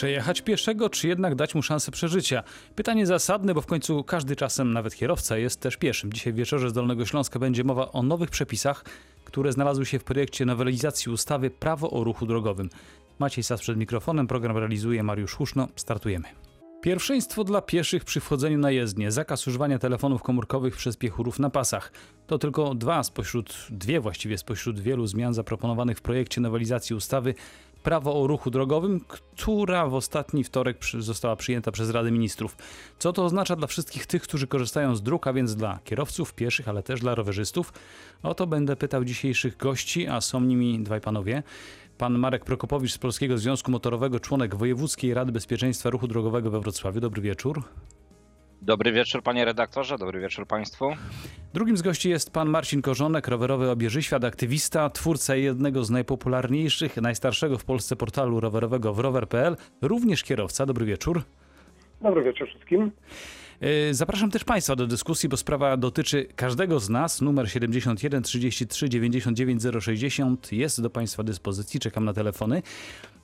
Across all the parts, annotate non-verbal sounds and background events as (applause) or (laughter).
Przejechać pieszego, czy jednak dać mu szansę przeżycia? Pytanie zasadne, bo w końcu każdy czasem, nawet kierowca, jest też pieszym. Dzisiaj w wieczorze z Dolnego Śląska będzie mowa o nowych przepisach, które znalazły się w projekcie nowelizacji ustawy Prawo o ruchu drogowym. Maciej Sas przed mikrofonem, program realizuje Mariusz Huszno. Startujemy. Pierwszeństwo dla pieszych przy wchodzeniu na jezdnię, zakaz używania telefonów komórkowych przez piechurów na pasach. To tylko dwa spośród, dwie właściwie spośród wielu zmian zaproponowanych w projekcie nowelizacji ustawy Prawo o ruchu drogowym, która w ostatni wtorek została przyjęta przez Radę Ministrów. Co to oznacza dla wszystkich tych, którzy korzystają z dróg, a więc dla kierowców, pieszych, ale też dla rowerzystów? O to będę pytał dzisiejszych gości, a są nimi dwaj panowie. Pan Marek Prokopowicz z Polskiego Związku Motorowego, członek Wojewódzkiej Rady Bezpieczeństwa Ruchu Drogowego we Wrocławiu. Dobry wieczór. Dobry wieczór panie redaktorze, dobry wieczór państwu. Drugim z gości jest pan Marcin Korzonek, rowerowy obieżyświat, aktywista, twórca jednego z najpopularniejszych, najstarszego w Polsce portalu rowerowego w rower.pl, również kierowca. Dobry wieczór. Dobry wieczór wszystkim. Yy, Zapraszam też Państwa do dyskusji, bo sprawa dotyczy każdego z nas. Numer 71 33 99 060 jest do Państwa dyspozycji. Czekam na telefony.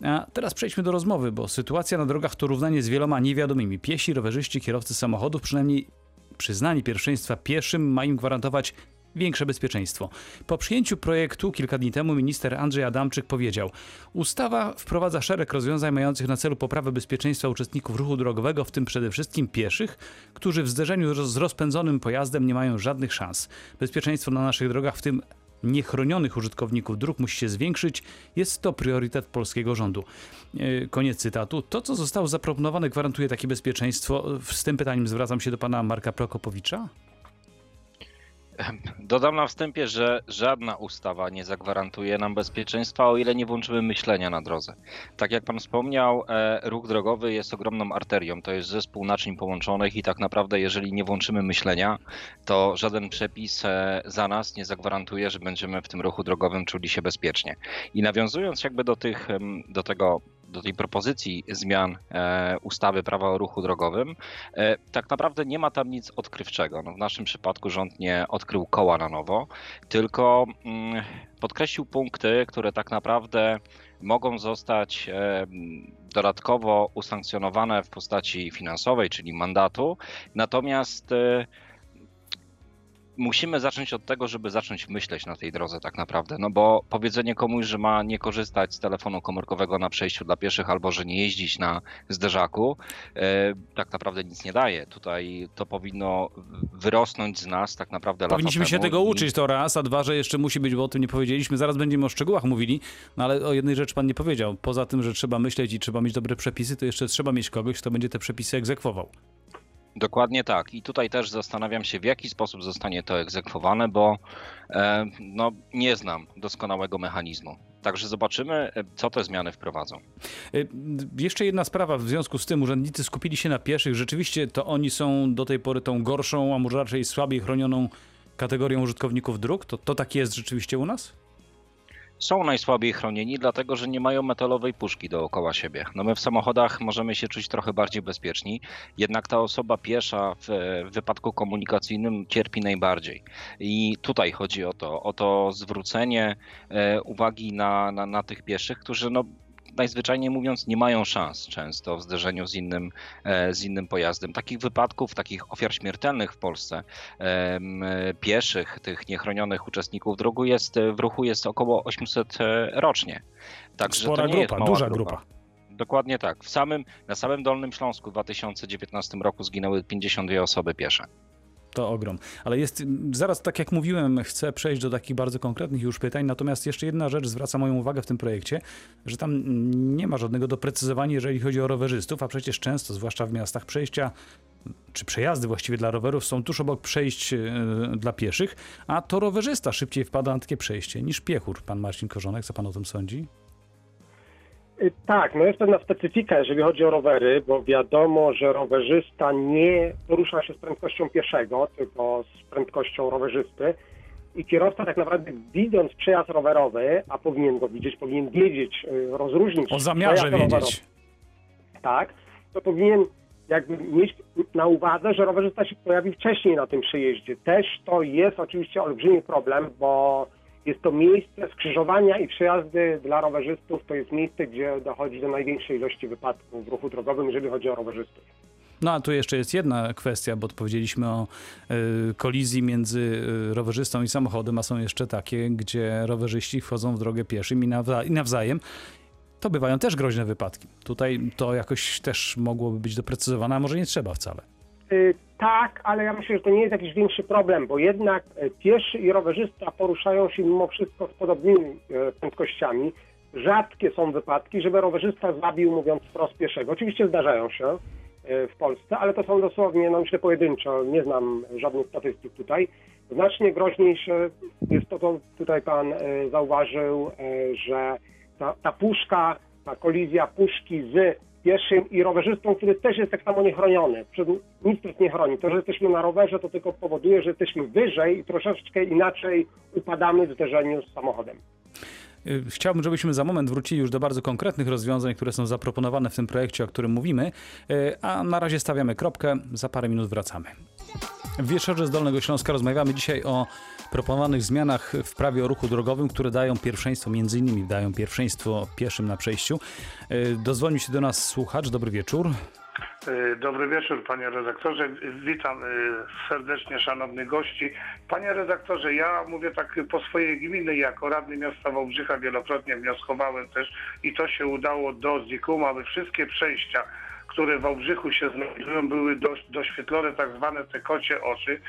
A teraz przejdźmy do rozmowy, bo sytuacja na drogach to równanie z wieloma niewiadomymi. Piesi, rowerzyści, kierowcy samochodów, przynajmniej przyznanie pierwszeństwa pieszym ma im gwarantować większe bezpieczeństwo. Po przyjęciu projektu kilka dni temu minister Andrzej Adamczyk powiedział: Ustawa wprowadza szereg rozwiązań mających na celu poprawę bezpieczeństwa uczestników ruchu drogowego, w tym przede wszystkim pieszych, którzy w zderzeniu z rozpędzonym pojazdem nie mają żadnych szans. Bezpieczeństwo na naszych drogach, w tym niechronionych użytkowników dróg musi się zwiększyć. Jest to priorytet polskiego rządu. Yy, Koniec cytatu. To, co zostało zaproponowane, gwarantuje takie bezpieczeństwo. Z tym pytaniem zwracam się do pana Marka Prokopowicza. (laughs) Dodam na wstępie, że żadna ustawa nie zagwarantuje nam bezpieczeństwa, o ile nie włączymy myślenia na drodze. Tak jak pan wspomniał, e, ruch drogowy jest ogromną arterią, to jest zespół naczyń połączonych i tak naprawdę jeżeli nie włączymy myślenia, to żaden przepis e, za nas nie zagwarantuje, że będziemy w tym ruchu drogowym czuli się bezpiecznie. I nawiązując jakby do tych, do tego do tej propozycji zmian e, ustawy prawa o ruchu drogowym, e, tak naprawdę nie ma tam nic odkrywczego. No, w naszym przypadku rząd nie odkrył koła na nowo, tylko mm, podkreślił punkty, które tak naprawdę mogą zostać e, dodatkowo usankcjonowane w postaci finansowej, czyli mandatu. Natomiast musimy zacząć od tego, żeby zacząć myśleć na tej drodze tak naprawdę, no bo powiedzenie komuś, że ma nie korzystać z telefonu komórkowego na przejściu dla pieszych albo że nie jeździć na zderzaku, e, tak naprawdę nic nie daje. Tutaj to powinno wyrosnąć z nas tak naprawdę lata Powinniśmy się tego uczyć, to raz, a dwa, że jeszcze musi być, bo o tym nie powiedzieliśmy. Zaraz będziemy o szczegółach mówili, no ale o jednej rzeczy pan nie powiedział. Poza tym, że trzeba myśleć i trzeba mieć dobre przepisy, to jeszcze trzeba mieć kogoś, kto będzie te przepisy egzekwował. Dokładnie tak. I tutaj też zastanawiam się, w jaki sposób zostanie to egzekwowane, bo e, no, nie znam doskonałego mechanizmu. Także zobaczymy, e, co te zmiany wprowadzą. Y, Jeszcze jedna sprawa w związku z tym, urzędnicy skupili się na pieszych. Rzeczywiście to oni są do tej pory tą gorszą, a może raczej słabiej chronioną kategorią użytkowników dróg. To, to tak jest rzeczywiście u nas? Są najsłabiej chronieni, dlatego że nie mają metalowej puszki dookoła siebie. No my w samochodach możemy się czuć trochę bardziej bezpieczni, jednak ta osoba piesza w, wypadku komunikacyjnym cierpi najbardziej. I tutaj chodzi o to, o to zwrócenie e, uwagi na, na, na tych pieszych, którzy no, najzwyczajniej mówiąc nie mają szans często w zderzeniu z innym, e, z innym pojazdem. Takich wypadków, takich ofiar śmiertelnych w Polsce, pieszych, tych niechronionych uczestników drogu jest, e, w ruchu jest około 800 e, rocznie. Także Spora to nie jest grupa, mała duża grupa. Dokładnie tak. W samym, na samym Dolnym Śląsku w 2019 roku zginęły 52 osoby piesze. To ogrom. Ale jest, zaraz tak jak mówiłem, chcę przejść do takich bardzo konkretnych już pytań, natomiast jeszcze jedna rzecz zwraca moją uwagę w tym projekcie, że tam nie ma żadnego doprecyzowania, jeżeli chodzi o rowerzystów, a przecież często, zwłaszcza w miastach, przejścia czy przejazdy właściwie dla rowerów są tuż obok przejść e, dla pieszych, a to rowerzysta szybciej wpada na takie przejście niż piechur. Pan Marcin Korzonek, co pan o tym sądzi? Y, Tak, no jest pewna specyfika, jeżeli chodzi o rowery, bo wiadomo, że rowerzysta nie porusza się z prędkością pieszego, tylko z prędkością rowerzysty. I kierowca tak naprawdę widząc przejazd rowerowy, a powinien go widzieć, powinien wiedzieć, y, rozróżnić O zamiarze przejazd rowerowy, wiedzieć. tak, to powinien jakby mieć na uwadze, że rowerzysta się pojawi wcześniej na tym przejeździe. Też to jest oczywiście olbrzymi problem, bo Jest to miejsce skrzyżowania i przejazdy dla rowerzystów. To jest miejsce, gdzie dochodzi do największej ilości wypadków w ruchu drogowym, jeżeli chodzi o rowerzystów. No a tu jeszcze jest jedna kwestia, bo powiedzieliśmy o y, kolizji między y, rowerzystą i samochodem, a są jeszcze takie, gdzie rowerzyści wchodzą w drogę pieszym i, nawza- i nawzajem. To bywają też groźne wypadki. Tutaj to jakoś też mogłoby być doprecyzowane, a może nie trzeba wcale. Y, Tak, ale ja myślę, że to nie jest jakiś większy problem, bo jednak e, pieszy i rowerzysta poruszają się mimo wszystko z podobnymi e, prędkościami. Rzadkie są wypadki, żeby rowerzysta zabił, mówiąc wprost, pieszego. Oczywiście zdarzają się e, w Polsce, ale to są dosłownie, no myślę, pojedynczo. Nie znam żadnych statystyk tutaj. Znacznie groźniejsze jest to, co tutaj pan zauważył, że ta, ta puszka, ta kolizja puszki z pieszym i rowerzystą, który też jest tak samo niechroniony. Przed, nic nas nie chroni. To, że jesteśmy na rowerze, to tylko powoduje, że jesteśmy wyżej i troszeczkę inaczej upadamy w zderzeniu z samochodem. Y, Chciałbym, żebyśmy za moment wrócili już do bardzo konkretnych rozwiązań, które są zaproponowane w tym projekcie, o którym mówimy, y, a na razie stawiamy kropkę, za parę minut wracamy. W Wieczorze z Dolnego Śląska rozmawiamy dzisiaj o proponowanych zmianach w prawie o ruchu drogowym, które dają pierwszeństwo, między innymi dają pierwszeństwo pieszym na przejściu. Y, Dozwonił się do nas słuchacz, dobry wieczór. E, Dobry wieczór, panie redaktorze. Witam e, serdecznie szanownych gości. Panie redaktorze, ja mówię tak po swojej gminy, jako radny miasta Wałbrzycha wielokrotnie wnioskowałem też i to się udało do ZIKUM, aby wszystkie przejścia, które w Wałbrzychu się znajdują, były doś, doświetlone, tak zwane te kocie oczy.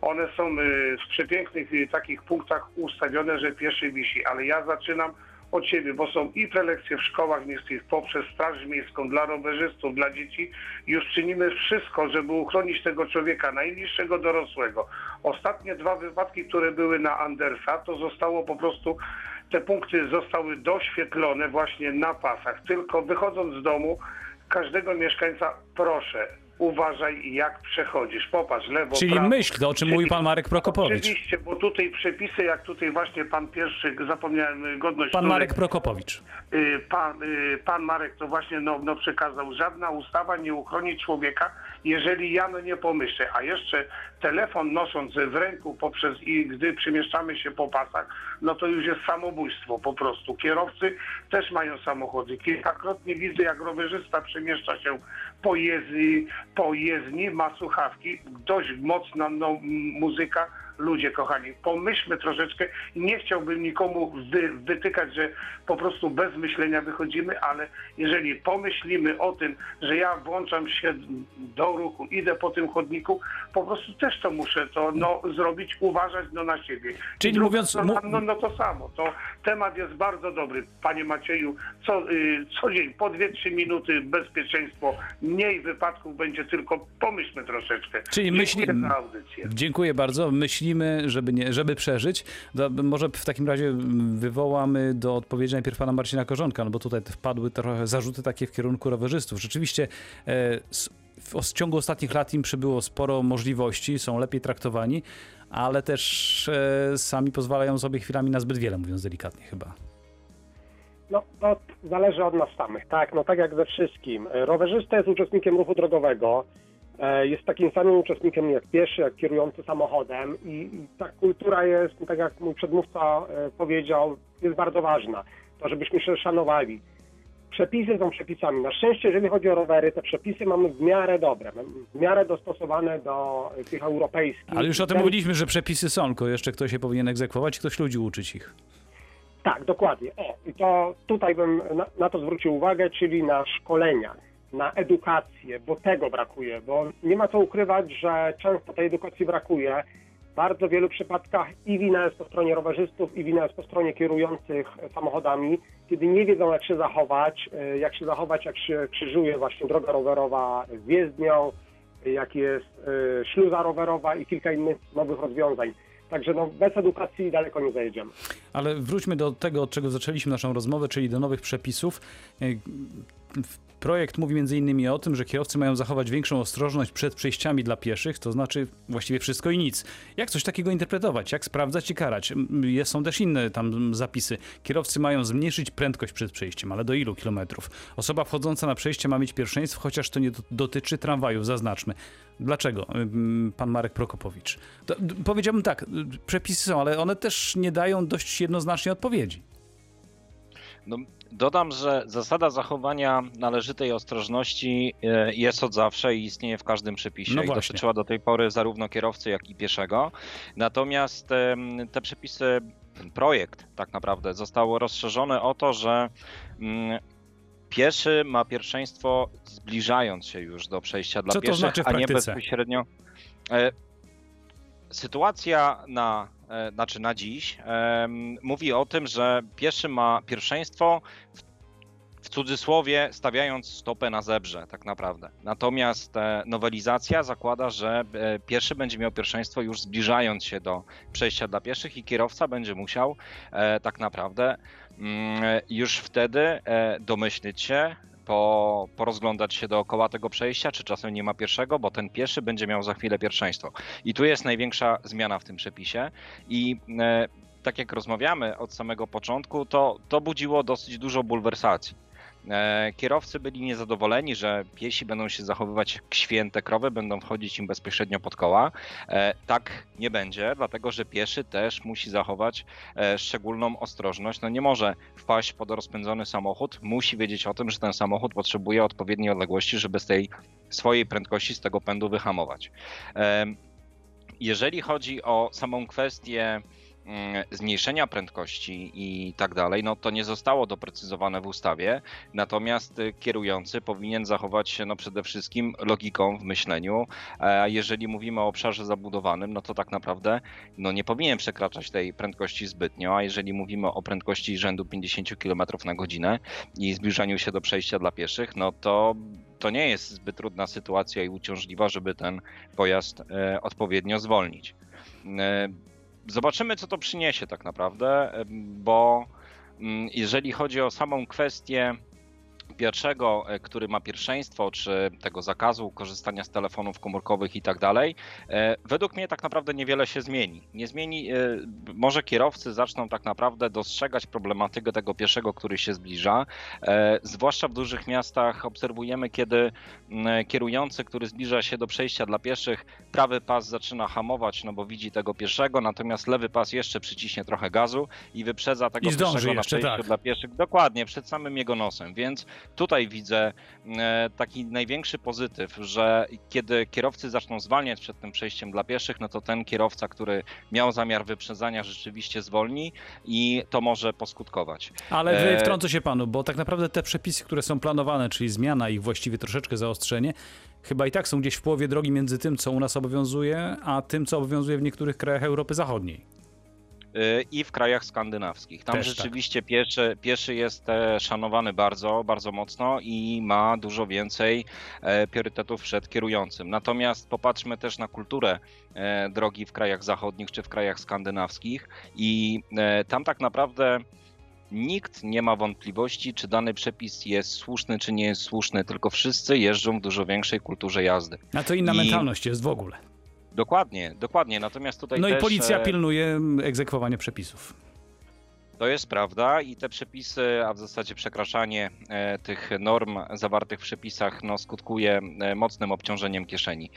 One są e, w przepięknych e, takich punktach ustawione, że pieszy wisi, ale ja zaczynam od siebie, bo są i prelekcje w szkołach miejskich poprzez Straż Miejską dla rowerzystów, dla dzieci. Już czynimy wszystko, żeby uchronić tego człowieka, najbliższego dorosłego. Ostatnie dwa wypadki, które były na Andersa, to zostało po prostu, te punkty zostały doświetlone właśnie na pasach. Tylko wychodząc z domu, każdego mieszkańca proszę, uważaj jak przechodzisz. Popatrz, lewo, Czyli prawo. myśl, to o czym mówił pan Marek Prokopowicz. Oczywiście, bo tutaj przepisy, jak tutaj właśnie pan pierwszy, zapomniałem y, godność. Pan której- Marek Prokopowicz. Y, Pan, y, pan Marek to właśnie no, no przekazał, żadna ustawa nie uchroni człowieka, jeżeli ja no nie pomyślę. A jeszcze telefon nosząc w ręku poprzez i gdy przemieszczamy się po pasach, no to już jest samobójstwo po prostu. Kierowcy też mają samochody. Kilkakrotnie widzę, jak rowerzysta przemieszcza się po, jezdni, po jezdni, ma słuchawki, dość mocna no, muzyka. Ludzie kochani, pomyślmy troszeczkę. Nie chciałbym nikomu wy, wytykać, że po prostu bez myślenia wychodzimy, ale jeżeli pomyślimy o tym, że ja włączam się do ruchu, idę po tym chodniku, po prostu też to muszę to no, zrobić, uważać no, na siebie. Czyli druga mówiąc- mu- no, no to samo. To temat jest bardzo dobry, panie Macieju. Co, y, co dzień, po 2-3 minuty bezpieczeństwo, mniej wypadków będzie, tylko pomyślmy troszeczkę. Czyli myśli- Dziękuję za audycję. Dziękuję bardzo. Myślimy, żeby, nie, żeby przeżyć. Może w takim razie wywołamy do odpowiedzi najpierw pana Marcina Korzonka, no bo tutaj wpadły trochę zarzuty takie w kierunku rowerzystów. Rzeczywiście e, s- w, ciągu ostatnich lat im przybyło sporo możliwości, są lepiej traktowani, ale też e, sami pozwalają sobie chwilami na zbyt wiele, mówiąc delikatnie chyba. No, to zależy od nas samych, tak? No tak jak ze wszystkim. Rowerzysta jest uczestnikiem ruchu drogowego, jest takim samym uczestnikiem jak pieszy, jak kierujący samochodem i, ta kultura jest, tak jak mój przedmówca e, powiedział, jest bardzo ważna. To, żebyśmy się szanowali. Przepisy są przepisami. Na szczęście, jeżeli chodzi o rowery, te przepisy mamy w miarę dobre, w miarę dostosowane do e, tych europejskich. Ale już o tym mówiliśmy, że przepisy są, tylko jeszcze ktoś się powinien egzekwować ktoś ludzi uczyć ich. Tak, dokładnie. O, i to tutaj bym na, na to zwrócił uwagę, czyli na szkolenia, na edukację, bo tego brakuje, bo nie ma co ukrywać, że często tej edukacji brakuje. W bardzo wielu przypadkach i wina jest po stronie rowerzystów, i wina jest po stronie kierujących samochodami, kiedy nie wiedzą, jak się zachować, e, jak się zachować, jak się krzyżuje właśnie droga rowerowa z jezdnią, jak jest e, śluza rowerowa i kilka innych nowych rozwiązań. Także no, bez edukacji daleko nie zajedziemy. Ale wróćmy do tego, od czego zaczęliśmy naszą rozmowę, czyli do nowych przepisów. Projekt mówi m.in. o tym, że kierowcy mają zachować większą ostrożność przed przejściami dla pieszych, to znaczy właściwie wszystko i nic. Jak coś takiego interpretować? Jak sprawdzać i karać? Są też inne tam zapisy. Kierowcy mają zmniejszyć prędkość przed przejściem, ale do ilu kilometrów? Osoba wchodząca na przejście ma mieć pierwszeństwo, chociaż to nie do- dotyczy tramwajów, zaznaczmy. Dlaczego? Ym, Pan Marek Prokopowicz. To, powiedziałbym tak, y, przepisy są, ale one też nie dają dość jednoznacznie odpowiedzi. No, dodam, że zasada zachowania należytej ostrożności e, jest od zawsze i istnieje w każdym przepisie No i dotyczyła do tej pory zarówno kierowcy, jak i pieszego. Natomiast te przepisy, ten projekt tak naprawdę został rozszerzony o to, że mm, pieszy ma pierwszeństwo zbliżając się już do przejścia dla Co to pieszych, znaczy a nie bezpośrednio. Sytuacja na, e, znaczy na dziś mówi o tym, że pieszy ma pierwszeństwo w, w cudzysłowie stawiając stopę na zebrze tak naprawdę. Natomiast e, nowelizacja zakłada, że e, pieszy będzie miał pierwszeństwo już zbliżając się do przejścia dla pieszych i kierowca będzie musiał tak naprawdę mm, już wtedy domyślić się, po, porozglądać się dookoła tego przejścia, czy czasem nie ma pierwszego, bo ten pieszy będzie miał za chwilę pierwszeństwo. I tu jest największa zmiana w tym przepisie. I e, tak jak rozmawiamy od samego początku, to, to budziło dosyć dużo bulwersacji. E, Kierowcy byli niezadowoleni, że piesi będą się zachowywać jak święte krowy, będą wchodzić im bezpośrednio pod koła. E, Tak nie będzie, dlatego że pieszy też musi zachować e, szczególną ostrożność. No nie może wpaść pod rozpędzony samochód, musi wiedzieć o tym, że ten samochód potrzebuje odpowiedniej odległości, żeby z tej swojej prędkości, z tego pędu wyhamować. Jeżeli chodzi o samą kwestię zmniejszenia prędkości i tak dalej, no to nie zostało doprecyzowane w ustawie, natomiast y, kierujący powinien zachować się no przede wszystkim logiką w myśleniu, a jeżeli mówimy o obszarze zabudowanym, no to tak naprawdę no nie powinien przekraczać tej prędkości zbytnio, a jeżeli mówimy o prędkości rzędu 50 km na godzinę i zbliżaniu się do przejścia dla pieszych, no to to nie jest zbyt trudna sytuacja i uciążliwa, żeby ten pojazd e, odpowiednio zwolnić. Zobaczymy, co to przyniesie tak naprawdę, bo mm, jeżeli chodzi o samą kwestię pierwszego, e, który ma pierwszeństwo, czy tego zakazu korzystania z telefonów komórkowych i tak dalej, e, według mnie tak naprawdę niewiele się zmieni. Nie zmieni, e, może kierowcy zaczną tak naprawdę dostrzegać problematykę tego pieszego, który się zbliża. Zwłaszcza w dużych miastach obserwujemy, kiedy kierujący, który zbliża się do przejścia dla pieszych, prawy pas zaczyna hamować, no bo widzi tego pieszego, natomiast lewy pas jeszcze przyciśnie trochę gazu i wyprzedza tego I zdąży pieszego na jeszcze, przejściu tak. dla pieszych. Dokładnie, przed samym jego nosem, więc tutaj widzę e, taki największy pozytyw, że kiedy kierowcy zaczną zwalniać przed tym przejściem dla pieszych, no to ten kierowca, który miał zamiar wyprzedzania, rzeczywiście zwolni i to może poskutkować. Ale E, wtrącę się panu, bo tak naprawdę te przepisy, które są planowane, czyli zmiana ich właściwie troszeczkę zaostrzenie, chyba i tak są gdzieś w połowie drogi między tym, co u nas obowiązuje, a tym, co obowiązuje w niektórych krajach Europy Zachodniej. Y, i w krajach skandynawskich. Tam Też tak. rzeczywiście pieszy, pieszy jest e, szanowany bardzo, bardzo mocno i ma dużo więcej e, priorytetów przed kierującym. Natomiast popatrzmy też na kulturę e, drogi w krajach zachodnich czy w krajach skandynawskich i tam tak naprawdę nikt nie ma wątpliwości, czy dany przepis jest słuszny, czy nie jest słuszny, tylko wszyscy jeżdżą w dużo większej kulturze jazdy. A to inna I- mentalność jest w ogóle. Dokładnie, dokładnie. Natomiast tutaj No i też, policja e, pilnuje mm, egzekwowania przepisów. To jest prawda i te przepisy, a w zasadzie przekraczanie e, tych norm zawartych w przepisach no, skutkuje e, mocnym obciążeniem kieszeni.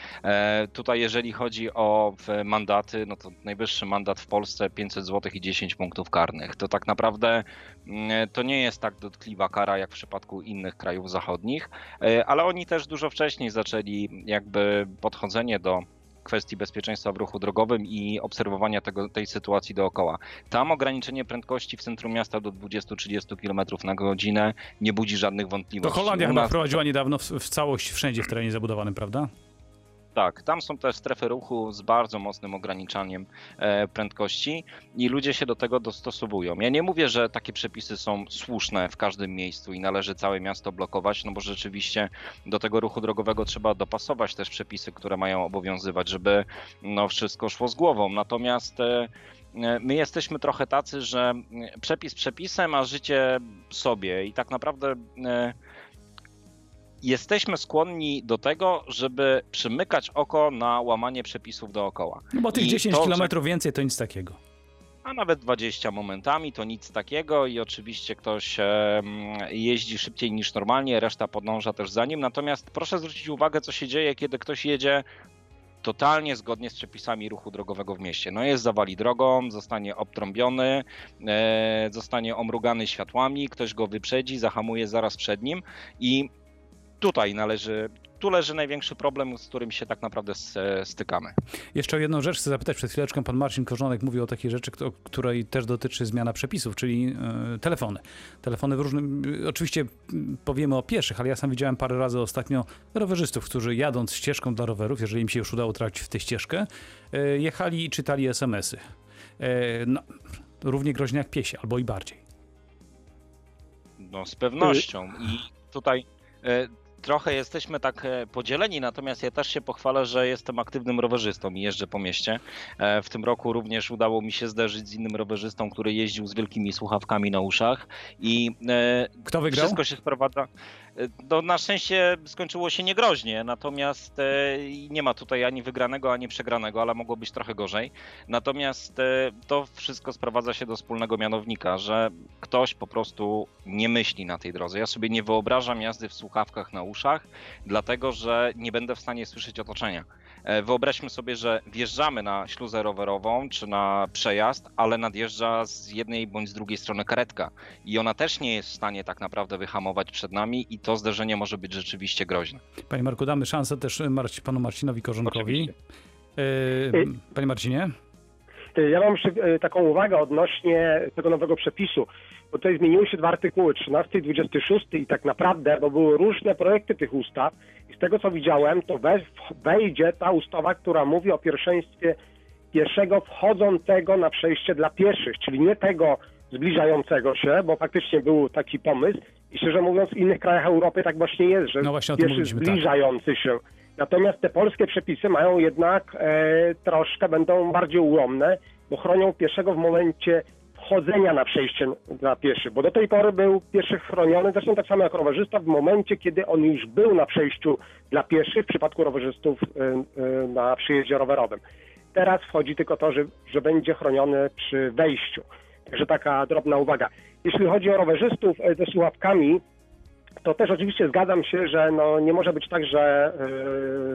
Tutaj jeżeli chodzi o mandaty, no to najwyższy mandat w Polsce 500 zł i 10 punktów karnych. To tak naprawdę mm, to nie jest tak dotkliwa kara jak w przypadku innych krajów zachodnich, ale oni też dużo wcześniej zaczęli jakby podchodzenie do kwestii bezpieczeństwa w ruchu drogowym i obserwowania tego, tej sytuacji dookoła. Tam ograniczenie prędkości w centrum miasta do 20-30 km na godzinę nie budzi żadnych To wątpliwości. Holandia U chyba wprowadziła niedawno w, w całość wszędzie w terenie zabudowanym, prawda? Tak, tam są też strefy ruchu z bardzo mocnym ograniczaniem e, prędkości i ludzie się do tego dostosowują. Ja nie mówię, że takie przepisy są słuszne w każdym miejscu i należy całe miasto blokować, no bo rzeczywiście do tego ruchu drogowego trzeba dopasować też przepisy, które mają obowiązywać, żeby no, wszystko szło z głową. Natomiast e, e, my jesteśmy trochę tacy, że e, przepis przepisem, a życie sobie i tak naprawdę jesteśmy skłonni do tego, żeby przymykać oko na łamanie przepisów dookoła. No bo tych I 10 to, że- kilometrów więcej to nic takiego. a nawet 20 momentami, to nic takiego i oczywiście ktoś jeździ szybciej niż normalnie, reszta podąża też za nim. Natomiast proszę zwrócić uwagę, co się dzieje, kiedy ktoś jedzie totalnie zgodnie z przepisami ruchu drogowego w mieście. No jest zawali drogą, zostanie obtrąbiony, e, zostanie omrugany światłami, ktoś go wyprzedzi, zahamuje zaraz przed nim i tutaj należy, tu leży największy problem, z którym się tak naprawdę s- stykamy. Jeszcze o jedną rzecz chcę zapytać. Przed chwileczką pan Marcin Korzonek mówił o takiej rzeczy, kto- której też dotyczy zmiana przepisów, czyli e, telefony. Telefony w różnym... e, Oczywiście powiemy o pieszych, ale ja sam widziałem parę razy ostatnio rowerzystów, którzy jadąc ścieżką dla rowerów, jeżeli im się już udało trafić w tę ścieżkę, e, jechali i czytali SMS-y. E, no, równie groźnie jak piesie, albo i bardziej. No, z pewnością. I tutaj e, trochę jesteśmy tak e, podzieleni, natomiast ja też się pochwalę, że jestem aktywnym rowerzystą i jeżdżę po mieście. E, w tym roku również udało mi się zderzyć z innym rowerzystą, który jeździł z wielkimi słuchawkami na uszach i e, Kto wygrał? wszystko się sprowadza. No, na szczęście skończyło się niegroźnie, natomiast e, nie ma tutaj ani wygranego, ani przegranego, ale mogło być trochę gorzej. Natomiast e, to wszystko sprowadza się do wspólnego mianownika, że ktoś po prostu nie myśli na tej drodze. Ja sobie nie wyobrażam jazdy w słuchawkach na uszach, dlatego że nie będę w stanie słyszeć otoczenia. E, Wyobraźmy sobie, że wjeżdżamy na śluzę rowerową czy na przejazd, ale nadjeżdża z jednej bądź z drugiej strony karetka i ona też nie jest w stanie tak naprawdę wyhamować przed nami i to zderzenie może być rzeczywiście groźne. Panie Marku, damy szansę też Marci, panu Marcinowi Korzonkowi. Oczywiście. E, Panie Marcinie? Ja mam jeszcze taką uwagę odnośnie tego nowego przepisu, bo tutaj zmieniły się dwa artykuły, 13 i 26 i tak naprawdę, bo były różne projekty tych ustaw i z tego co widziałem, to we, wejdzie ta ustawa, która mówi o pierwszeństwie pieszego wchodzącego na przejście dla pieszych, czyli nie tego zbliżającego się, bo faktycznie był taki pomysł i szczerze mówiąc w innych krajach Europy tak właśnie jest, że No właśnie pieszy tak. zbliżający się. Natomiast te polskie przepisy mają jednak e, troszkę, będą bardziej ułomne, bo chronią pieszego w momencie wchodzenia na przejście dla pieszych, bo do tej pory był pieszych chroniony, zresztą tak samo jak rowerzysta, w momencie, kiedy on już był na przejściu dla pieszych, w przypadku rowerzystów e, e, na przyjeździe rowerowym. Teraz wchodzi tylko to, że, że będzie chroniony przy wejściu. Także taka drobna uwaga. Jeśli chodzi o rowerzystów e, ze słuchawkami, to też oczywiście zgadzam się, że no, nie może być tak, że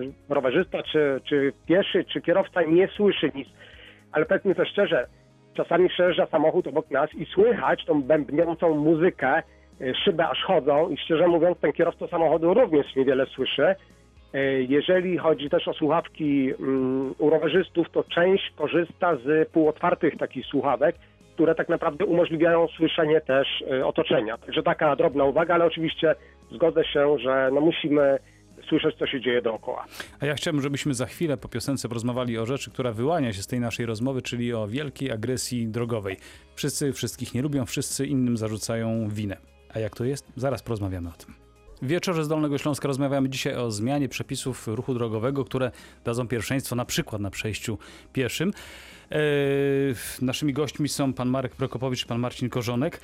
yy, rowerzysta, czy, czy pieszy, czy kierowca nie słyszy nic. Ale powiedzmy to szczerze, czasami przejeżdża samochód obok nas i słychać tą bębniącą muzykę, yy, szyby aż chodzą i szczerze mówiąc ten kierowca samochodu również niewiele słyszy. Yy, Jeżeli chodzi też o słuchawki mm, u rowerzystów, to część korzysta z półotwartych takich słuchawek, które tak naprawdę umożliwiają słyszenie też y, otoczenia. Także taka drobna uwaga, ale oczywiście zgodzę się, że no musimy słyszeć, co się dzieje dookoła. A ja chciałbym, żebyśmy za chwilę po piosence porozmawiali o rzeczy, która wyłania się z tej naszej rozmowy, czyli o wielkiej agresji drogowej. Wszyscy wszystkich nie lubią, wszyscy innym zarzucają winę. A jak to jest? Zaraz porozmawiamy o tym. Wieczorze z Dolnego Śląska rozmawiamy dzisiaj o zmianie przepisów ruchu drogowego, które dadzą pierwszeństwo na przykład na przejściu pieszym. Eee, naszymi gośćmi są pan Marek Prokopowicz i pan Marcin Korzonek.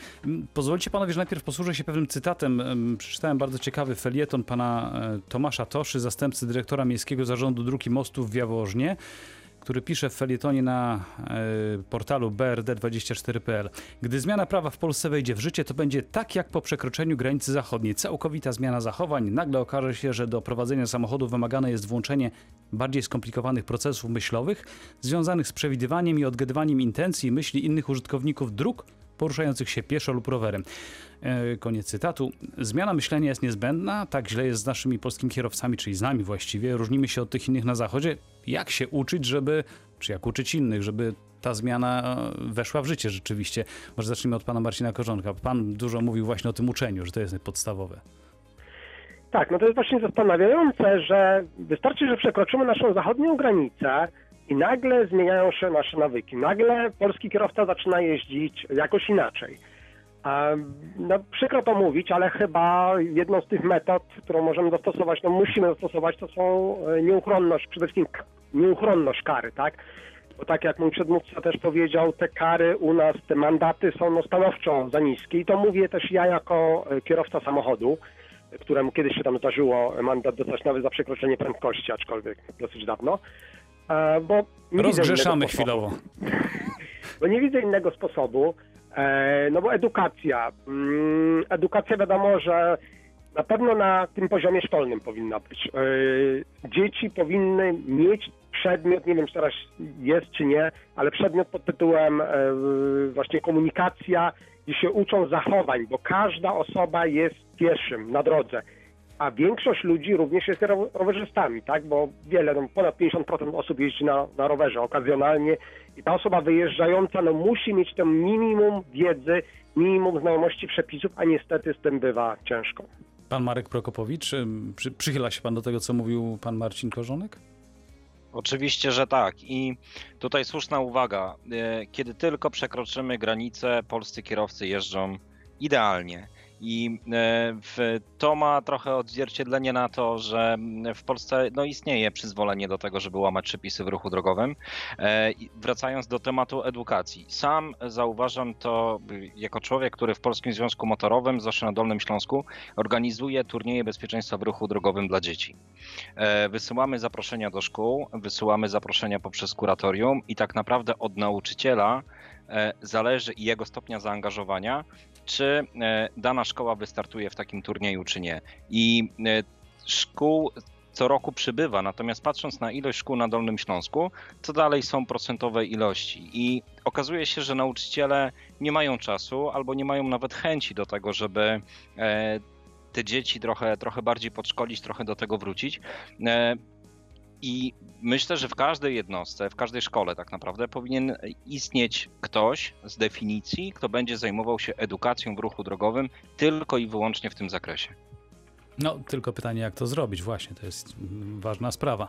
Pozwolicie panowie, że najpierw posłużę się pewnym cytatem. Em, Przeczytałem bardzo ciekawy felieton pana e, Tomasza Toszy, zastępcy dyrektora Miejskiego Zarządu Dróg i Mostów w Jaworznie który pisze w felietonie na e, portalu brd24.pl. Gdy zmiana prawa w Polsce wejdzie w życie, to będzie tak jak po przekroczeniu granicy zachodniej. Całkowita zmiana zachowań. Nagle okaże się, że do prowadzenia samochodu wymagane jest włączenie bardziej skomplikowanych procesów myślowych związanych z przewidywaniem i odgadywaniem intencji i myśli innych użytkowników dróg poruszających się pieszo lub rowerem. E, Koniec cytatu. Zmiana myślenia jest niezbędna, tak źle jest z naszymi polskimi kierowcami, czyli z nami właściwie. Różnimy się od tych innych na zachodzie. Jak się uczyć, żeby, czy jak uczyć innych, żeby ta zmiana e, weszła w życie rzeczywiście? Może zacznijmy od pana Marcina Korzonka. Pan dużo mówił właśnie o tym uczeniu, że to jest podstawowe. Tak, no to jest właśnie zastanawiające, że wystarczy, że przekroczymy naszą zachodnią granicę i nagle zmieniają się nasze nawyki. Nagle polski kierowca zaczyna jeździć jakoś inaczej. No, przykro to mówić, ale chyba jedną z tych metod, którą możemy zastosować, no musimy zastosować, to są e, nieuchronność, przede wszystkim nieuchronność kary, tak? Bo tak jak mój przedmówca też powiedział, te kary u nas, te mandaty są no stanowczo za niskie i to mówię też ja jako e, kierowca samochodu, któremu kiedyś się tam zdarzyło mandat dostać nawet za przekroczenie prędkości, aczkolwiek dosyć dawno. Bo nie Rozgrzeszamy chwilowo. Bo nie widzę innego sposobu, e, no bo edukacja. Mm, Edukacja wiadomo, że na pewno na tym poziomie szkolnym powinna być. E, Dzieci powinny mieć przedmiot, nie wiem czy teraz jest czy nie, ale przedmiot pod tytułem e, właśnie komunikacja, gdzie się uczą zachowań, bo każda osoba jest pieszym na drodze. A większość ludzi również jest ro- rowerzystami, tak? Bo wiele, no ponad 50% osób jeździ na, na rowerze okazjonalnie i ta osoba wyjeżdżająca no, musi mieć to minimum wiedzy, minimum znajomości przepisów, a niestety z tym bywa ciężko. Pan Marek Prokopowicz, ym, przy, przychyla się pan do tego, co mówił pan Marcin Korzonek? Oczywiście, że tak. I tutaj słuszna uwaga. E, Kiedy tylko przekroczymy granicę, polscy kierowcy jeżdżą idealnie. I e, to ma trochę odzwierciedlenie na to, że w Polsce no, istnieje przyzwolenie do tego, żeby łamać przepisy w ruchu drogowym. E, Wracając do tematu edukacji. Sam zauważam to y, jako człowiek, który w Polskim Związku Motorowym, zawsze na Dolnym Śląsku, organizuje turnieje bezpieczeństwa w ruchu drogowym dla dzieci. E, Wysyłamy zaproszenia do szkół, wysyłamy zaproszenia poprzez kuratorium i tak naprawdę od nauczyciela zależy i jego stopnia zaangażowania, czy e, dana szkoła wystartuje w takim turnieju, czy nie. I e, szkół co roku przybywa, natomiast patrząc na ilość szkół na Dolnym Śląsku, to dalej są procentowe ilości. I okazuje się, że nauczyciele nie mają czasu albo nie mają nawet chęci do tego, żeby e, te dzieci trochę, trochę bardziej podszkolić, trochę do tego wrócić. I myślę, że w każdej jednostce, w każdej szkole tak naprawdę powinien istnieć ktoś z definicji, kto będzie zajmował się edukacją w ruchu drogowym tylko i wyłącznie w tym zakresie. No, tylko pytanie, jak to zrobić, właśnie, to jest ważna sprawa.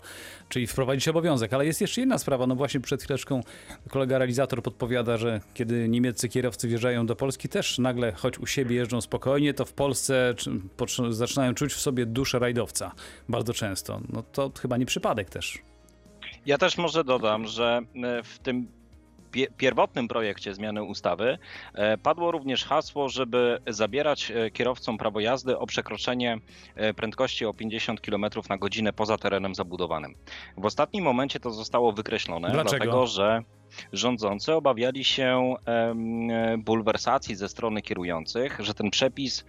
Czyli wprowadzić obowiązek, ale jest jeszcze jedna sprawa, no właśnie przed chwileczką kolega realizator podpowiada, że kiedy niemieccy kierowcy wjeżdżają do Polski, też nagle, choć u siebie jeżdżą spokojnie, to w Polsce zaczynają czuć w sobie duszę rajdowca bardzo często. No to chyba nie przypadek też. Ja też może dodam, że e, w tym pierwotnym projekcie zmiany ustawy e, padło również hasło, żeby zabierać e, kierowcom prawo jazdy o przekroczenie e, prędkości o 50 km na godzinę poza terenem zabudowanym. W ostatnim momencie to zostało wykreślone, Dlaczego? dlatego że rządzący obawiali się bulwersacji ze strony kierujących, że ten przepis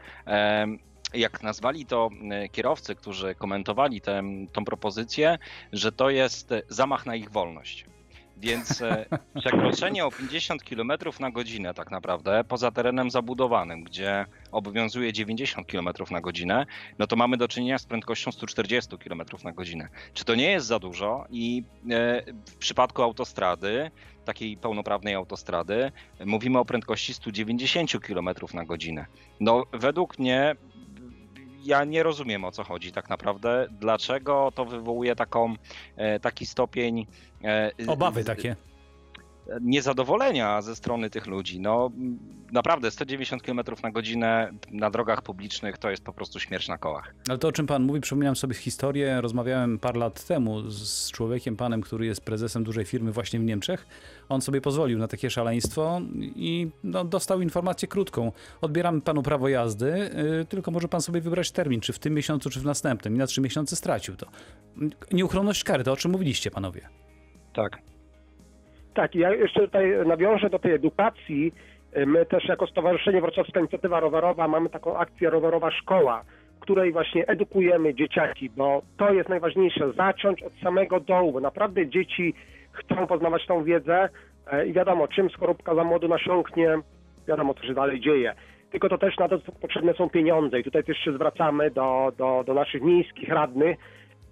jak nazwali to kierowcy, którzy komentowali tę propozycję, że to jest zamach na ich wolność. Więc e, przekroczenie o 50 km na godzinę tak naprawdę poza terenem zabudowanym, gdzie obowiązuje 90 km na godzinę, no to mamy do czynienia z prędkością 140 km na godzinę. Czy to nie jest za dużo? I e, w przypadku autostrady, takiej pełnoprawnej autostrady, mówimy o prędkości 190 km na godzinę. No według mnie ja nie rozumiem o co chodzi tak naprawdę. Dlaczego to wywołuje taką, e, taki stopień e, Obawy takie. Niezadowolenia ze strony tych ludzi. No naprawdę 190 km na godzinę na drogach publicznych to jest po prostu śmierć na kołach. Ale to, o czym pan mówi, przypominam sobie historię. Rozmawiałem parę lat temu z człowiekiem, panem, który jest prezesem dużej firmy właśnie w Niemczech. On sobie pozwolił na takie szaleństwo i no, dostał informację krótką. Odbieramy panu prawo jazdy, yy, tylko może pan sobie wybrać termin, czy w tym miesiącu, czy w następnym. I na trzy miesiące stracił to. Nieuchronność kary, to o czym mówiliście, panowie. Tak. Tak, ja jeszcze tutaj nawiążę do tej edukacji. My też jako Stowarzyszenie Wrocławska Inicjatywa Rowerowa mamy taką akcję Rowerowa Szkoła, w której właśnie edukujemy dzieciaki, bo to jest najważniejsze, zacząć od samego dołu, bo naprawdę dzieci chcą poznawać tą wiedzę e, i wiadomo, czym skorupka za młodu nasiąknie, wiadomo, co się dalej dzieje. Tylko to też na to potrzebne są pieniądze i tutaj też się zwracamy do, do, do naszych miejskich radnych,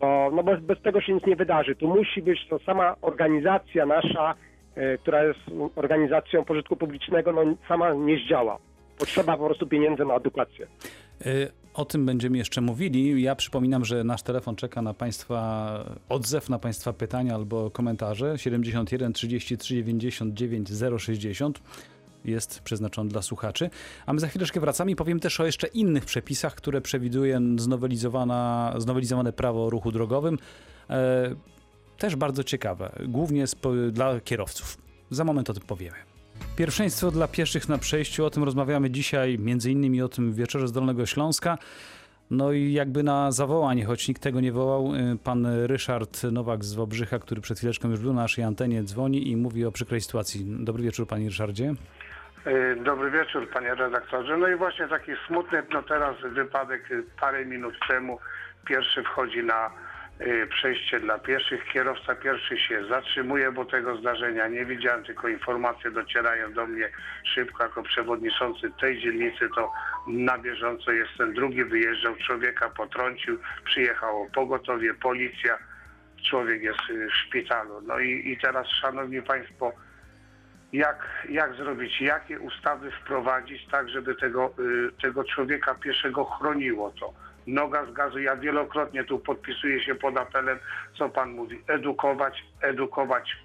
bo no bez, bez tego się nic nie wydarzy. Tu musi być to sama organizacja nasza, która jest organizacją pożytku publicznego, no sama nie zdziała. Potrzeba po prostu pieniędzy na edukację. Y, O tym będziemy jeszcze mówili. Ja przypominam, że nasz telefon czeka na Państwa odzew, na Państwa pytania albo komentarze. 71 33 99 060 jest przeznaczony dla słuchaczy. A my za chwileczkę wracamy i powiem też o jeszcze innych przepisach, które przewiduje znowelizowane prawo o ruchu drogowym. Też bardzo ciekawe, głównie dla kierowców. Za moment o tym powiemy. Pierwszeństwo dla pieszych na przejściu, o tym rozmawiamy dzisiaj, między innymi o tym Wieczorze z Dolnego Śląska. No i jakby na zawołanie, choć nikt tego nie wołał, y, pan Ryszard Nowak z Wobrzycha, który przed chwileczką już był na naszej antenie, dzwoni i mówi o przykrej sytuacji. Dobry wieczór, panie Ryszardzie. Y, Dobry wieczór, panie redaktorze. No i właśnie taki smutny, no teraz wypadek parę minut temu. Pierwszy wchodzi na przejście dla pieszych. Kierowca pierwszy się zatrzymuje, bo tego zdarzenia nie widziałem, tylko informacje docierają do mnie szybko. Jako przewodniczący tej dzielnicy to na bieżąco jestem drugi. Wyjeżdżał człowieka, potrącił, przyjechało pogotowie, policja. Człowiek jest y, w szpitalu. No i, i teraz, szanowni państwo, jak, jak zrobić, jakie ustawy wprowadzić tak, żeby tego, y, tego człowieka pieszego chroniło to. Noga z gazu, ja wielokrotnie tu podpisuję się pod apelem, co pan mówi, edukować, edukować,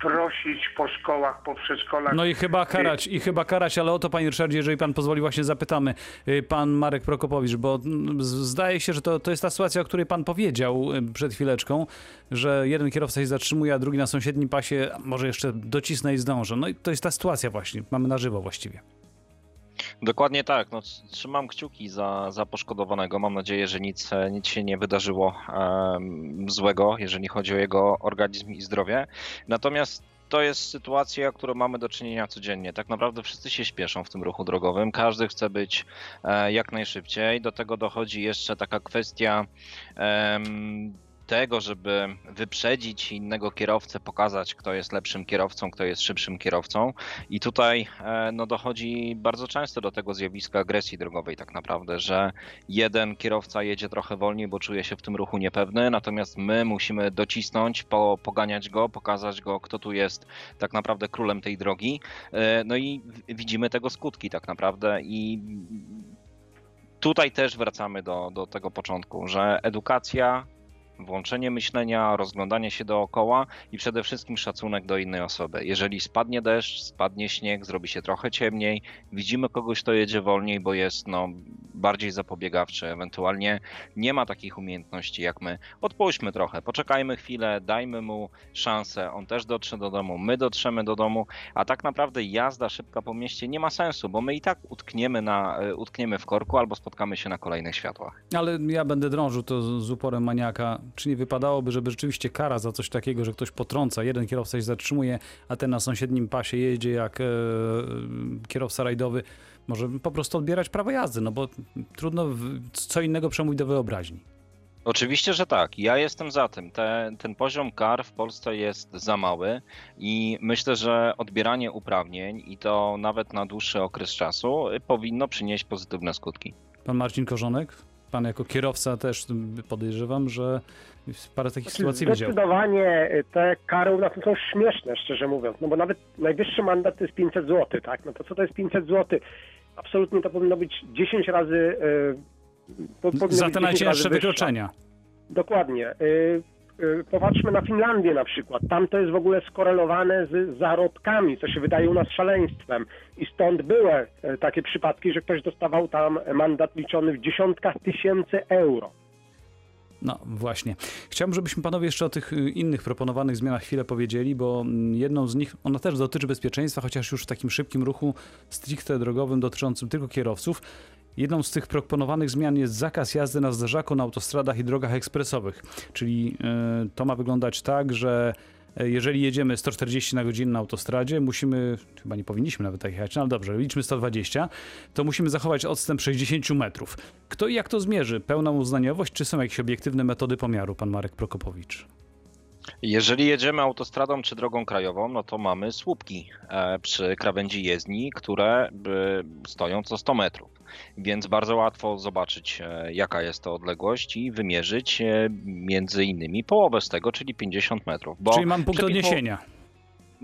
prosić po szkołach, po przedszkolach. No i chyba karać, i chyba karać, ale o to, panie Ryszardzie, jeżeli pan pozwoli, właśnie zapytamy y, pan Marek Prokopowicz, bo mm, zdaje się, że to, to jest ta sytuacja, o której pan powiedział y, przed chwileczką, że jeden kierowca się zatrzymuje, a drugi na sąsiednim pasie może jeszcze docisnę i zdążę. No i to jest ta sytuacja właśnie, mamy na żywo właściwie. Dokładnie tak. No, tr- trzymam kciuki za, za poszkodowanego. Mam nadzieję, że nic, e, nic się nie wydarzyło em, złego, jeżeli chodzi o jego organizm i zdrowie. Natomiast to jest sytuacja, którą mamy do czynienia codziennie. Tak naprawdę wszyscy się śpieszą w tym ruchu drogowym. Każdy chce być e, jak najszybciej. Do tego dochodzi jeszcze taka kwestia tego, żeby wyprzedzić innego kierowcę, pokazać, kto jest lepszym kierowcą, kto jest szybszym kierowcą. I tutaj e, no, dochodzi bardzo często do tego zjawiska agresji drogowej, tak naprawdę, że jeden kierowca jedzie trochę wolniej, bo czuje się w tym ruchu niepewny, natomiast my musimy docisnąć, po, poganiać go, pokazać go, kto tu jest tak naprawdę królem tej drogi. E, No i widzimy tego skutki, tak naprawdę. I tutaj też wracamy do, do tego początku, że edukacja. Włączenie myślenia, rozglądanie się dookoła i przede wszystkim szacunek do innej osoby. Jeżeli spadnie deszcz, spadnie śnieg, zrobi się trochę ciemniej, widzimy kogoś, kto jedzie wolniej, bo jest no, bardziej zapobiegawczy, ewentualnie nie ma takich umiejętności jak my. Odpuśćmy trochę, poczekajmy chwilę, dajmy mu szansę, on też dotrze do domu, my dotrzemy do domu, a tak naprawdę jazda szybka po mieście nie ma sensu, bo my i tak utkniemy, na, e, utkniemy w korku albo spotkamy się na kolejnych światłach. Ale ja będę drążył to z uporem maniaka. Czy nie wypadałoby, żeby rzeczywiście kara za coś takiego, że ktoś potrąca, jeden kierowca się zatrzymuje, a ten na sąsiednim pasie jedzie jak e, kierowca rajdowy, może po prostu odbierać prawo jazdy, no bo trudno, co innego przemówić do wyobraźni. Oczywiście, że tak. Ja jestem za tym. Te, ten poziom kar w Polsce jest za mały i myślę, że odbieranie uprawnień i to nawet na dłuższy okres czasu powinno przynieść pozytywne skutki. Pan Marcin Korzonek, pan jako kierowca też podejrzewam, że parę takich sytuacji widział. Zdecydowanie te kary u nas są śmieszne, szczerze mówiąc, no bo nawet najwyższy mandat to jest 500 zł, tak? No to co to jest 500 zł? Absolutnie to powinno być 10 razy... powinno Za te 10 najcięższe wykroczenia. Dokładnie. Y, y, Popatrzmy na Finlandię na przykład. Tam to jest w ogóle skorelowane z zarobkami, co się wydaje u nas szaleństwem. I stąd były e, takie przypadki, że ktoś dostawał tam mandat liczony w dziesiątkach tysięcy euro. No właśnie. Chciałbym, żebyśmy panowie jeszcze o tych y, innych proponowanych zmianach chwilę powiedzieli, bo mm, jedną z nich, ona też dotyczy bezpieczeństwa, chociaż już w takim szybkim ruchu stricte drogowym dotyczącym tylko kierowców. Jedną z tych proponowanych zmian jest zakaz jazdy na zderzaku na autostradach i drogach ekspresowych. Czyli y, to ma wyglądać tak, że jeżeli jedziemy 140 na godzinę na autostradzie, musimy, chyba nie powinniśmy nawet tak jechać, no ale dobrze, liczmy 120, to musimy zachować odstęp 60 metrów. Kto i jak to zmierzy? Pełna uznaniowość, czy są jakieś obiektywne metody pomiaru, pan Marek Prokopowicz? Jeżeli jedziemy autostradą czy drogą krajową, no to mamy słupki e, przy krawędzi jezdni, które e, stoją co 100 metrów. Więc bardzo łatwo zobaczyć, e, jaka jest to odległość i wymierzyć między innymi połowę z tego, czyli 50 metrów. Czyli mam punkt odniesienia.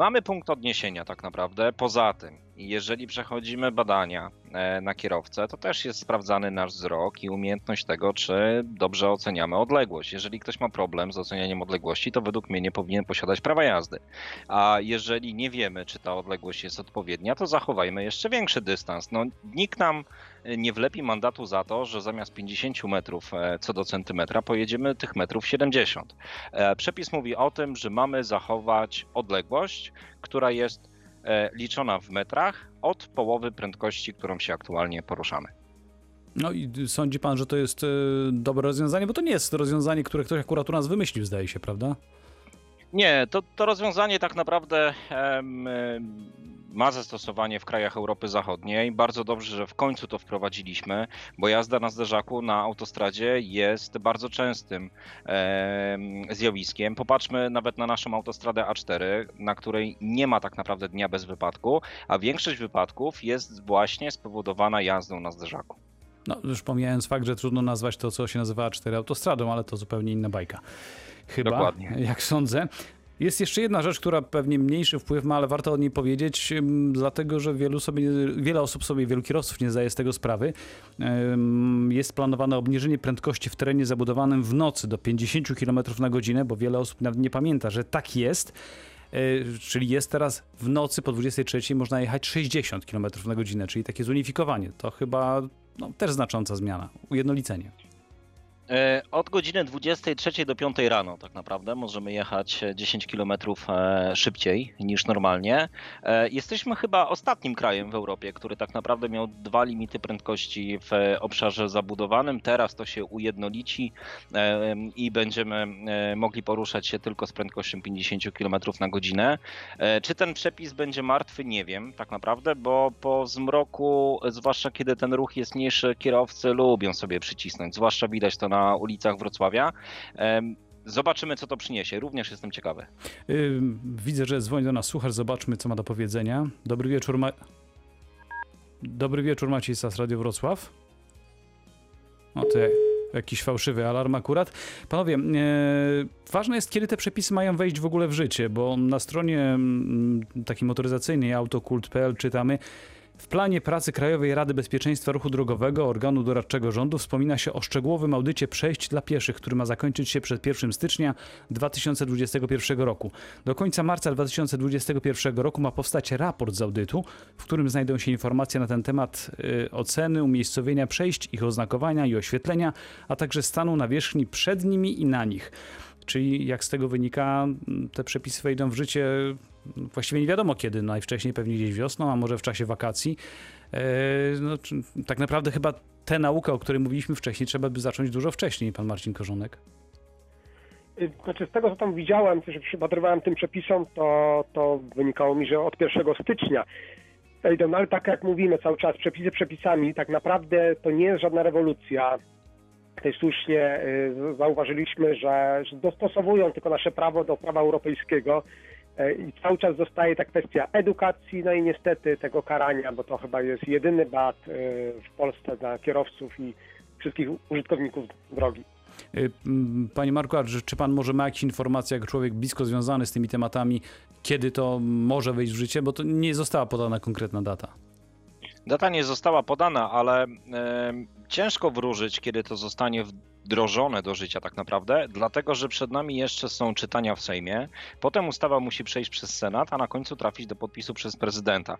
Mamy punkt odniesienia tak naprawdę. Poza tym, jeżeli przechodzimy badania e, na kierowcę, to też jest sprawdzany nasz wzrok i umiejętność tego, czy dobrze oceniamy odległość. Jeżeli ktoś ma problem z ocenianiem odległości, to według mnie nie powinien posiadać prawa jazdy. A jeżeli nie wiemy, czy ta odległość jest odpowiednia, to zachowajmy jeszcze większy dystans. No, nikt nam nie wlepi mandatu za to, że zamiast 50 metrów e, co do centymetra pojedziemy tych metrów 70. E, Przepis mówi o tym, że mamy zachować odległość, która jest e, liczona w metrach od połowy prędkości, którą się aktualnie poruszamy. No i sądzi pan, że to jest dobre rozwiązanie? Bo to nie jest rozwiązanie, które ktoś akurat u nas wymyślił, zdaje się, prawda? Nie, to, to rozwiązanie tak naprawdę em, ma zastosowanie w krajach Europy Zachodniej. Bardzo dobrze, że w końcu to wprowadziliśmy, bo jazda na zderzaku na autostradzie jest bardzo częstym em, zjawiskiem. Popatrzmy nawet na naszą autostradę A4, na której nie ma tak naprawdę dnia bez wypadku, a większość wypadków jest właśnie spowodowana jazdą na zderzaku. No, już pomijając fakt, że trudno nazwać to, co się nazywa A4 autostradą, ale to zupełnie inna bajka. Chyba, Dokładnie. jak sądzę. Jest jeszcze jedna rzecz, która pewnie mniejszy wpływ ma, ale warto o niej powiedzieć, dlatego że wielu sobie, wiele osób sobie, wielu kierowców nie zdaje z tego sprawy. Jest planowane obniżenie prędkości w terenie zabudowanym w nocy do 50 km na godzinę, bo wiele osób nawet nie pamięta, że tak jest. Yy, Czyli jest teraz w nocy po 23 można jechać 60 km na godzinę, czyli takie zunifikowanie. To chyba no, też znacząca zmiana, ujednolicenie. E, Od godziny 23 do 5 rano tak naprawdę możemy jechać e, 10 km szybciej niż normalnie. E, Jesteśmy chyba ostatnim krajem w Europie, który tak naprawdę miał dwa limity prędkości w e, obszarze zabudowanym. Teraz to się ujednolici e, i będziemy e, mogli poruszać się tylko z prędkością 50 km na godzinę. E, Czy ten przepis będzie martwy? Nie wiem tak naprawdę, bo po zmroku, zwłaszcza kiedy ten ruch jest mniejszy, kierowcy lubią sobie przycisnąć. Zwłaszcza widać to na ulicach Wrocławia. Zobaczymy, co to przyniesie. Również jestem ciekawy. Widzę, że dzwoni do nas słuchacz, zobaczmy, co ma do powiedzenia. Dobry wieczór, ma... Dobry wieczór, Maciej Sas, Radio Wrocław. O, to jak- jakiś fałszywy alarm akurat. Panowie, ważne jest, kiedy te przepisy mają wejść w ogóle w życie, bo na stronie takiej motoryzacyjnej autokult.pl czytamy w planie pracy Krajowej Rady Bezpieczeństwa Ruchu Drogowego, organu doradczego rządu, wspomina się o szczegółowym audycie przejść dla pieszych, który ma zakończyć się przed 1 stycznia 2021 roku. Do końca marca 2021 roku ma powstać raport z audytu, w którym znajdą się informacje na ten temat y, oceny, umiejscowienia przejść, ich oznakowania i oświetlenia, a także stanu nawierzchni przed nimi i na nich. Czyli jak z tego wynika, te przepisy wejdą w życie właściwie nie wiadomo kiedy, najwcześniej pewnie gdzieś wiosną, a może w czasie wakacji. E, no, tak naprawdę chyba tę naukę, o której mówiliśmy wcześniej, trzeba by zacząć dużo wcześniej, pan Marcin Korzonek. Y, Znaczy z tego, co tam widziałem, że przypatrywałem tym przepisom, to, to wynikało mi, że od 1 stycznia. No ale tak jak mówimy cały czas, przepisy przepisami, tak naprawdę to nie jest żadna rewolucja. Tutaj słusznie y, zauważyliśmy, że, że dostosowują tylko nasze prawo do prawa europejskiego i cały czas zostaje ta kwestia edukacji, no i niestety tego karania, bo to chyba jest jedyny bat y, w Polsce dla kierowców i wszystkich użytkowników drogi. M, Panie Marku, a czy pan może ma jakieś informacje, jako człowiek blisko związany z tymi tematami, kiedy to może wejść w życie? Bo to nie została podana konkretna data. Data nie została podana, ale em, ciężko wróżyć, kiedy to zostanie wdrożone do życia tak naprawdę, dlatego że przed nami jeszcze są czytania w Sejmie, potem ustawa musi przejść przez Senat, a na końcu trafić do podpisu przez prezydenta.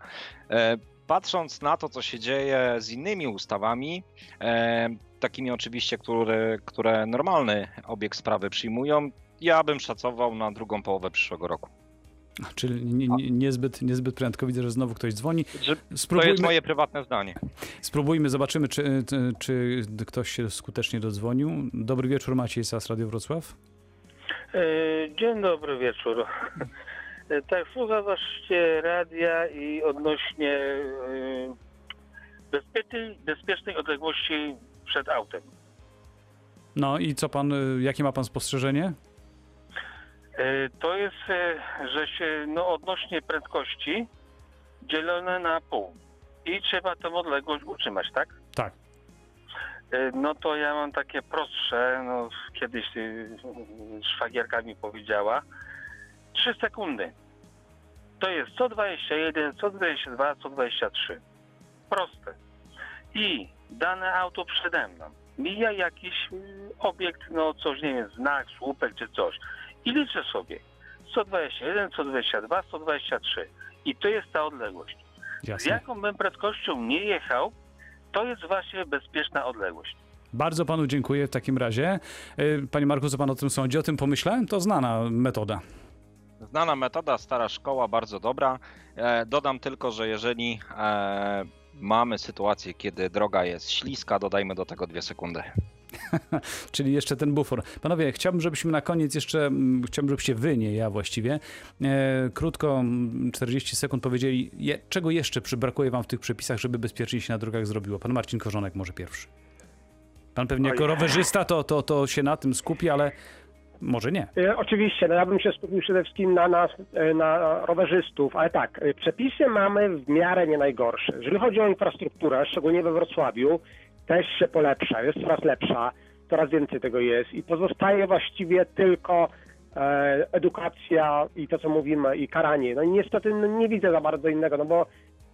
E, Patrząc na to, co się dzieje z innymi ustawami, e, takimi oczywiście, które, które normalny obieg sprawy przyjmują, ja bym szacował na drugą połowę przyszłego roku. Czyli nie, nie, niezbyt, niezbyt prędko widzę, że znowu ktoś dzwoni. Że To Spróbujmy, jest moje prywatne zdanie. spróbujmy zobaczymy, czy, czy, ktoś się skutecznie dodzwonił. Dobry wieczór, Maciej Sas, Radio Wrocław. E, Dzień dobry wieczór. E, Tak, słucham właśnie radia i odnośnie e, bezpiecznej, bezpiecznej odległości przed autem. No i co pan, jakie ma pan spostrzeżenie? E, To jest, e, że się no, odnośnie prędkości dzielone na pół i trzeba tą odległość utrzymać, tak? Tak. E, No to ja mam takie prostsze, no kiedyś szwagierka mi powiedziała, 3 sekundy. To jest 121, 122, 123. Proste. I dane auto przede mną. Mija jakiś obiekt, no coś, nie wiem, znak, słupek czy coś. I liczę sobie. 121, 122, 123. I to jest ta odległość. Z Jasne. jaką bym prędkością nie jechał, to jest właśnie bezpieczna odległość. Bardzo panu dziękuję w takim razie. Y, Panie Marku, co pan o tym sądzi? O tym pomyślałem? To znana metoda. Znana metoda, stara szkoła, bardzo dobra. E, dodam tylko, że jeżeli e, mamy sytuację, kiedy droga jest śliska, dodajmy do tego dwie sekundy. (laughs) Czyli jeszcze ten bufor. Panowie, chciałbym, żebyśmy na koniec jeszcze, mm, chciałbym, żebyście wy, nie ja właściwie, e, krótko, mm, 40 sekund powiedzieli, je, czego jeszcze przybrakuje wam w tych przepisach, żeby bezpiecznie się na drogach zrobiło. Pan Marcin Korzonek może pierwszy. Pan pewnie jako rowerzysta to, to, to się na tym skupi, ale może nie. E, Oczywiście, no ja bym się skupił przede wszystkim na nas, e, na rowerzystów, ale tak, e, przepisy mamy w miarę nie najgorsze. Jeżeli chodzi o infrastrukturę, szczególnie we Wrocławiu, też się polepsza, jest coraz lepsza, coraz więcej tego jest i pozostaje właściwie tylko e, edukacja i to, co mówimy, i karanie. No i niestety no, nie widzę za bardzo innego, no bo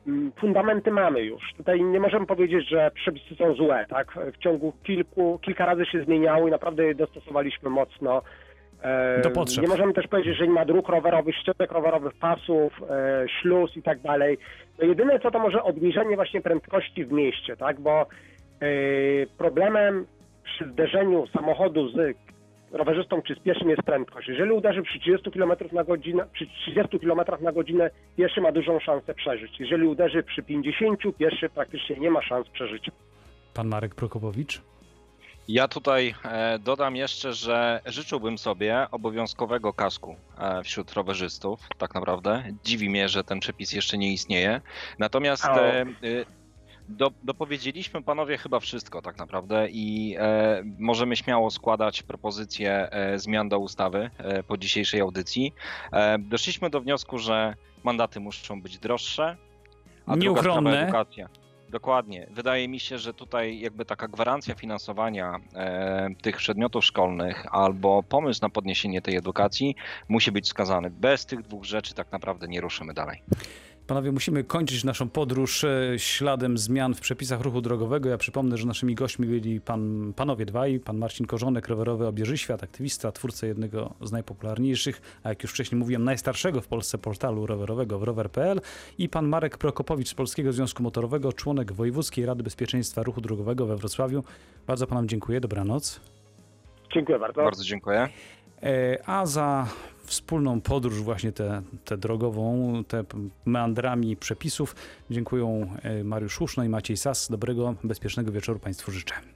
mm, fundamenty mamy już. Tutaj nie możemy powiedzieć, że przepisy są złe, tak? W ciągu kilku, kilka razy się zmieniały i naprawdę je dostosowaliśmy mocno. E, Do potrzeb. Nie możemy też powiedzieć, że nie ma dróg rowerowych, ścieżek rowerowych, pasów, e, śluz i tak dalej. No jedyne co to może obniżenie właśnie prędkości w mieście, tak? Bo problemem przy zderzeniu samochodu z rowerzystą czy z pieszym jest prędkość. Jeżeli uderzy przy 30 km na godzinę, przy 30 km na godzinę, pieszy ma dużą szansę przeżyć. Jeżeli uderzy przy 50, pieszy praktycznie nie ma szans przeżycia. Pan Marek Prokopowicz. Ja tutaj e, dodam jeszcze, że życzyłbym sobie obowiązkowego kasku e, wśród rowerzystów, tak naprawdę. Dziwi mnie, że ten przepis jeszcze nie istnieje. Natomiast e, e, do, dopowiedzieliśmy panowie chyba wszystko tak naprawdę i e, możemy śmiało składać propozycje e, zmian do ustawy e, po dzisiejszej audycji. E, doszliśmy do wniosku, że mandaty muszą być droższe, a druga Nieuchronne. edukacja. Dokładnie. Wydaje mi się, że tutaj jakby taka gwarancja finansowania e, tych przedmiotów szkolnych albo pomysł na podniesienie tej edukacji musi być wskazany. Bez tych dwóch rzeczy tak naprawdę nie ruszymy dalej. Panowie, musimy kończyć naszą podróż e, śladem zmian w przepisach ruchu drogowego. Ja przypomnę, że naszymi gośćmi byli pan, panowie dwaj, pan Marcin Korzonek, rowerowy obieży świat, aktywista, twórca jednego z najpopularniejszych, a jak już wcześniej mówiłem, najstarszego w Polsce portalu rowerowego w rower.pl i pan Marek Prokopowicz z Polskiego Związku Motorowego, członek Wojewódzkiej Rady Bezpieczeństwa Ruchu Drogowego we Wrocławiu. Bardzo panom dziękuję, dobranoc. Dziękuję bardzo. Bardzo dziękuję. E, A za wspólną podróż właśnie tę tę drogową, te meandrami przepisów dziękuję e, Mariusz Łuszno i Maciej Sas. Dobrego, bezpiecznego wieczoru Państwu życzę.